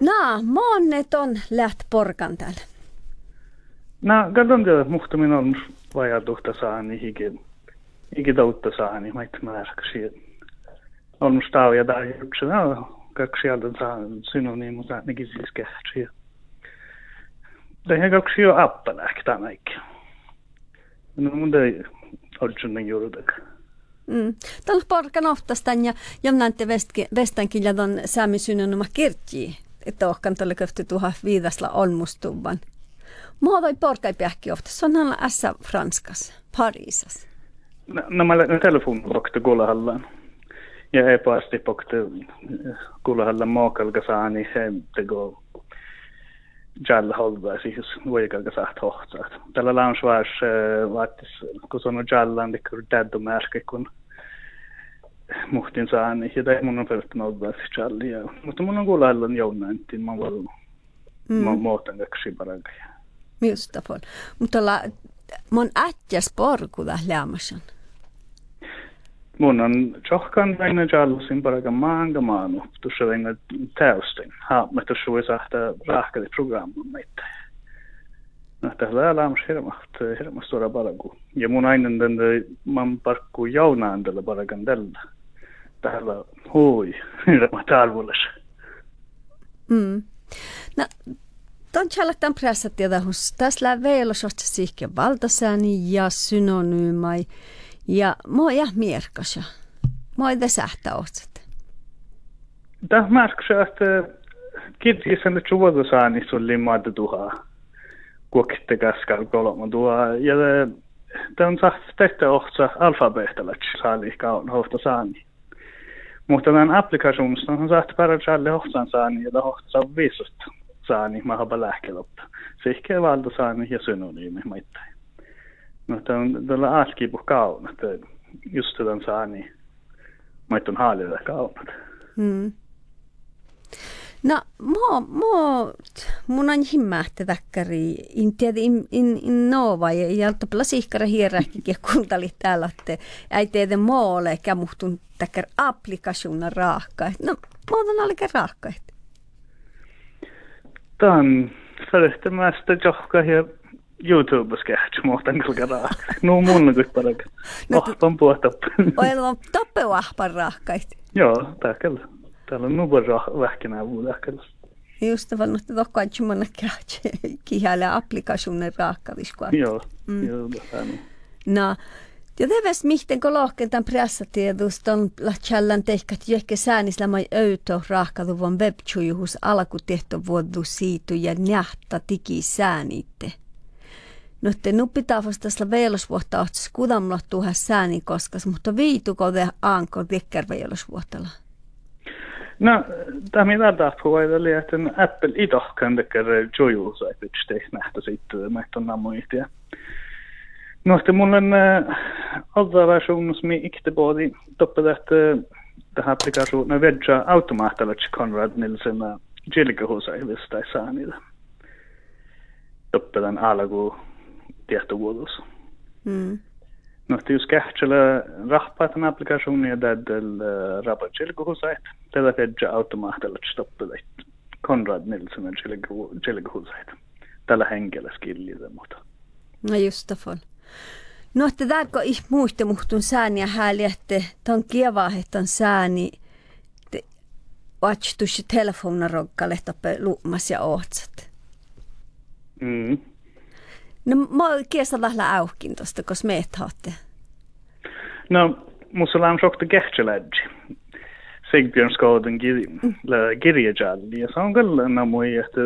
Naa, monnet on läht porkan täällä. No, katson tätä, mutta minä on vajatuhta saani, hiki, hiki toutta saani, mä itse määräksi. On musta tauja tai yksi, no, kaksi sieltä saa synonymi, mutta ainakin siis kähtsi. Tähän kaksi jo appalähki tämä ikki. No, mun ei ole juurtak. Mm. Tällä porkan oftastan ja jämnänte vestänkin ja ton säämi synonoma kirtji, että ohkan tälle köfty tuha viidasla olmustuvan. Mua voi porkai pähki ofta, se on ässä Franskas, Pariisas. No, no mä lähden telefonin kokta kuulahallaan. Ja epäasti pokta kuulahallaan maakalka saani he tego jalla holva siis voikaga saht hohtaat. Tällä lounge var vaatis, kun on jallan, niin kun daddo märke, kun muhtin saani, ja tämä mun on pelkästään ollut jalli. Mutta mun on kuulla jounnaintiin, mä voin mm. muutan kaksi parakaa. Minusta on. Mutta la, mun ätjäs porkuda lämmäsen. Mun on johkan venga jallusin paraga maanga maanu, tuossa venga täystin. Ha, mä tuossa voi saada rahkali programma meitä. No, tällä lämmäs hirmast, hirmast stora paragu. Ja mun ainen tänne man parkku jaunaan tällä paragan tällä. Tällä hui, hirmast arvollis. Mm. No, Tämän chalaktan pressatiedohus. Tässä veilosasta sihke valtasääni ja synonyymai. Ja moi ja mierkasa. Moi te sähtä otsat. Tämä märksa, että kirjassa nyt suotusaani sulli maata tuhaa. Kuokitte kaskal kolma tuhaa. Ja tämä on saht tehtä ohtsa alfabeetalla, saali kaun hohta saani. Mutta on saht para challe hohtan saani ja hohta viisust saani mahaba lähkeloppa. Sihkeä valta saani ja synonyymi maittain. No tämän tällä askipu kaunat, just tämän saani maitton haalilla kaunat. Mm. No, mo, mo, mun on himmähtä täkkäri, in tiedä, in, in, in nova, ja jalta plasihkara hierrähkikin kuntali täällä, että ei tehdä moolle, kämuhtun täkkär applikationa raakka. No, mä otan allikin raakka. Tämän förestämästä johka ja YouTubessa kähtsä muhtan kalkaraa. No mun kuin paraka. Ahpan puhua tappen. Oilla on tappe ahpan rahkait. Joo, täällä. On nuva vähkinä vuodakalla. Just vaan, että on semmoinen kähtsä kihällä applikationen raakkaviskua. Joo, mm. joo, tämä No, ja teväs mihten kun lohkentan pressatieduston lahtjallan tehkät jähke säänisllä mai öytö alku tehto vuodu siitu ja nähtä tiki säänitte. No te pitää vastasla veilosvuotta otsis kudamla tuha sääni koskas, mutta viituko te aanko tekkär veilosvuottalla? No, tämä mitä tahtoo oli, että Apple idohkan tekkär jojuusa, että nähtä sitten, mä on nammuihtiä. No, sitten mulla on alla versioner som jag inte både doppade detta det här applikationen vedja automaatilla Conrad Nilsen jilga hosa i vista i saanilla. Doppadan alagu tietovuodos. Mm. No, det är ju skähtsellä rahpaatan applikationen ja tädel rabat jilga hosa et. Tätä vedja automaatilla doppade Conrad Nilsen jilga hosa et. Tällä henkilöllä skillitä, mutta. No just det No, että tärko ich muiste muhtun sääni ja hääli, että ton kieva, että on sääni, vatstus telefonna rokkalle tappe luumas ja ootsat. Mm. No, mä kiesa lähellä aukin tosta, kos meet haatte. No, musta on sokta kehtselädji. Sigbjörn Skaden kirjajalli. Ja se on kyllä namui, että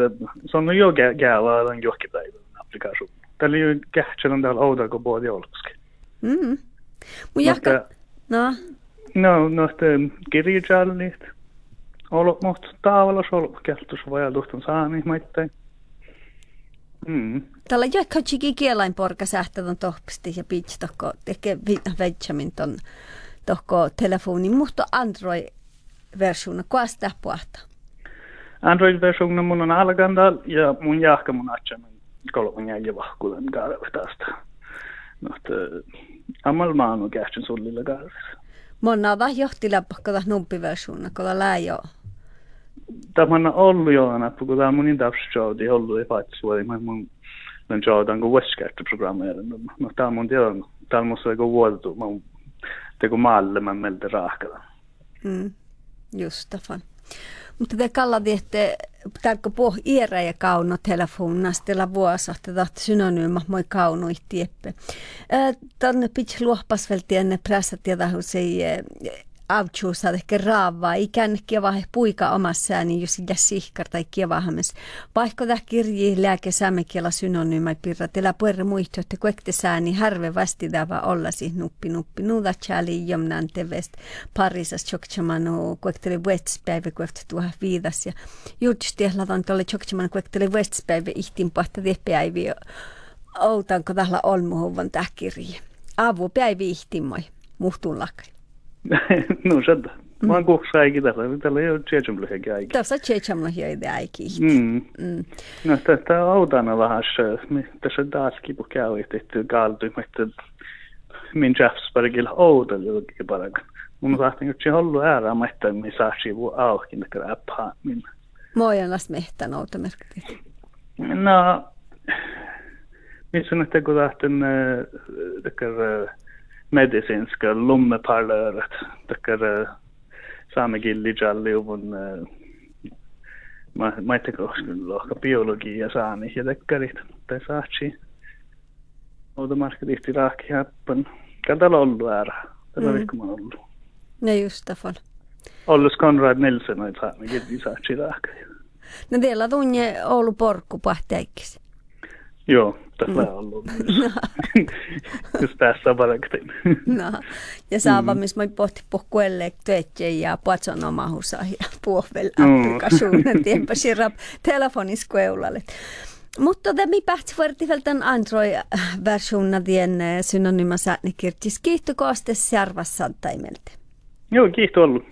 se on jo gäävää den johkipäivän applikation. Tällä ju kähtselen täällä oudaako puoli olkoski. Mm. Mun jahka... No. No, no, että kirjajallit. Olo, mutta tavallaan ollut kertus vajaluhtan saani, maittain. Mm. Tällä jäkkä chiki kielain porka sähtävän tohpisti ja pitch tokko teke vedjamin ton tokko telefonin, mutta Android-versiona, kuasta puhta? Android-versiona mun on algandal ja mun jahka mun atsamin kolmen jäi vahkulen garvitasta. No, että ammal maanu kähtyn sullilla garvissa. Monna va johti läppäkkätä numpiversuuna, kun lää Tämä on ollut jo aina, kun tämä on mun indapsjoudi ollut ei paitsi vuosi, mä mun den jaudan go westkästä programmeeren. No tämä on mun tiedon, tämä on musta aika vuotu, mä teko maalle mä meiltä raakalla. Mm, just tafan. Mutta te kalladi, että tarkka puh iärä ja kauno telefonastella vuosa, että tahti synonyyma moi kauno ihtieppe. Tänne pitch luohpasveltien pressat ja se avtjuusa ehkä raavaa, ikään kieva puika omassa niin jos ja sihkar tai kievahames. Vaikka tämä kirji lääke saamekiela synonyymä pirra, teillä puerre muistu, että kuekte sääni harve vasti dava olla siis nuppi nuppi. Nuuda chali jomnan tevest parisas chokchamano kuektele wetspäivä kuekte tuoha viidas. Ja juurtis tehladon tolle chokchamano kuektele wetspäivä ihtin pahta päiviä. Outanko tällä olmuhuvan tämä kirji. Avu päivi ihtimoi, muhtun lakai. no seda, ma olen kogu aeg edasi, tal ei ole tšetšemlõhegi aegi. Tässä tšetšemlõhegi aegi. Mm. No tästä autana lahas, tässä taaskin kun käy, että kaaltui, että min Jeffsbergil ouda lukki parag. Mun saatiin nyt se hullu äärä, että mi saasi vu aukin, että appa min. Mojan las mehtä nouta merkki. No, missä nyt kun tahtin, että medicinska lummeparlöret. Takkar saame gilli jalli uvun ma ei tea, lohka biologi ja saani ja tekkarit tai saatsi. Outa markka tihti raakki häppän. Kadalla ollut äärä. Tällä mm. rikkuman ollut. Ne just tafal. Ollus Konrad Nilsson on saame gilli saatsi raakki. No vielä tunne Oulu porkku pahteikis. Joo, tässä mm. on ollut just tässä paraktin. no, ja saava, mm. missä mä pohti pohkuelle töetse ja puhatson omahusa ja puhvel applikasuunen tiempä sirap telefoniskueulalle. Mutta det mi pähti vertifältän Android-versiona dien synonyma säätnikirtis. Kiitos kooste taimelta. Joo, kiitos ollut.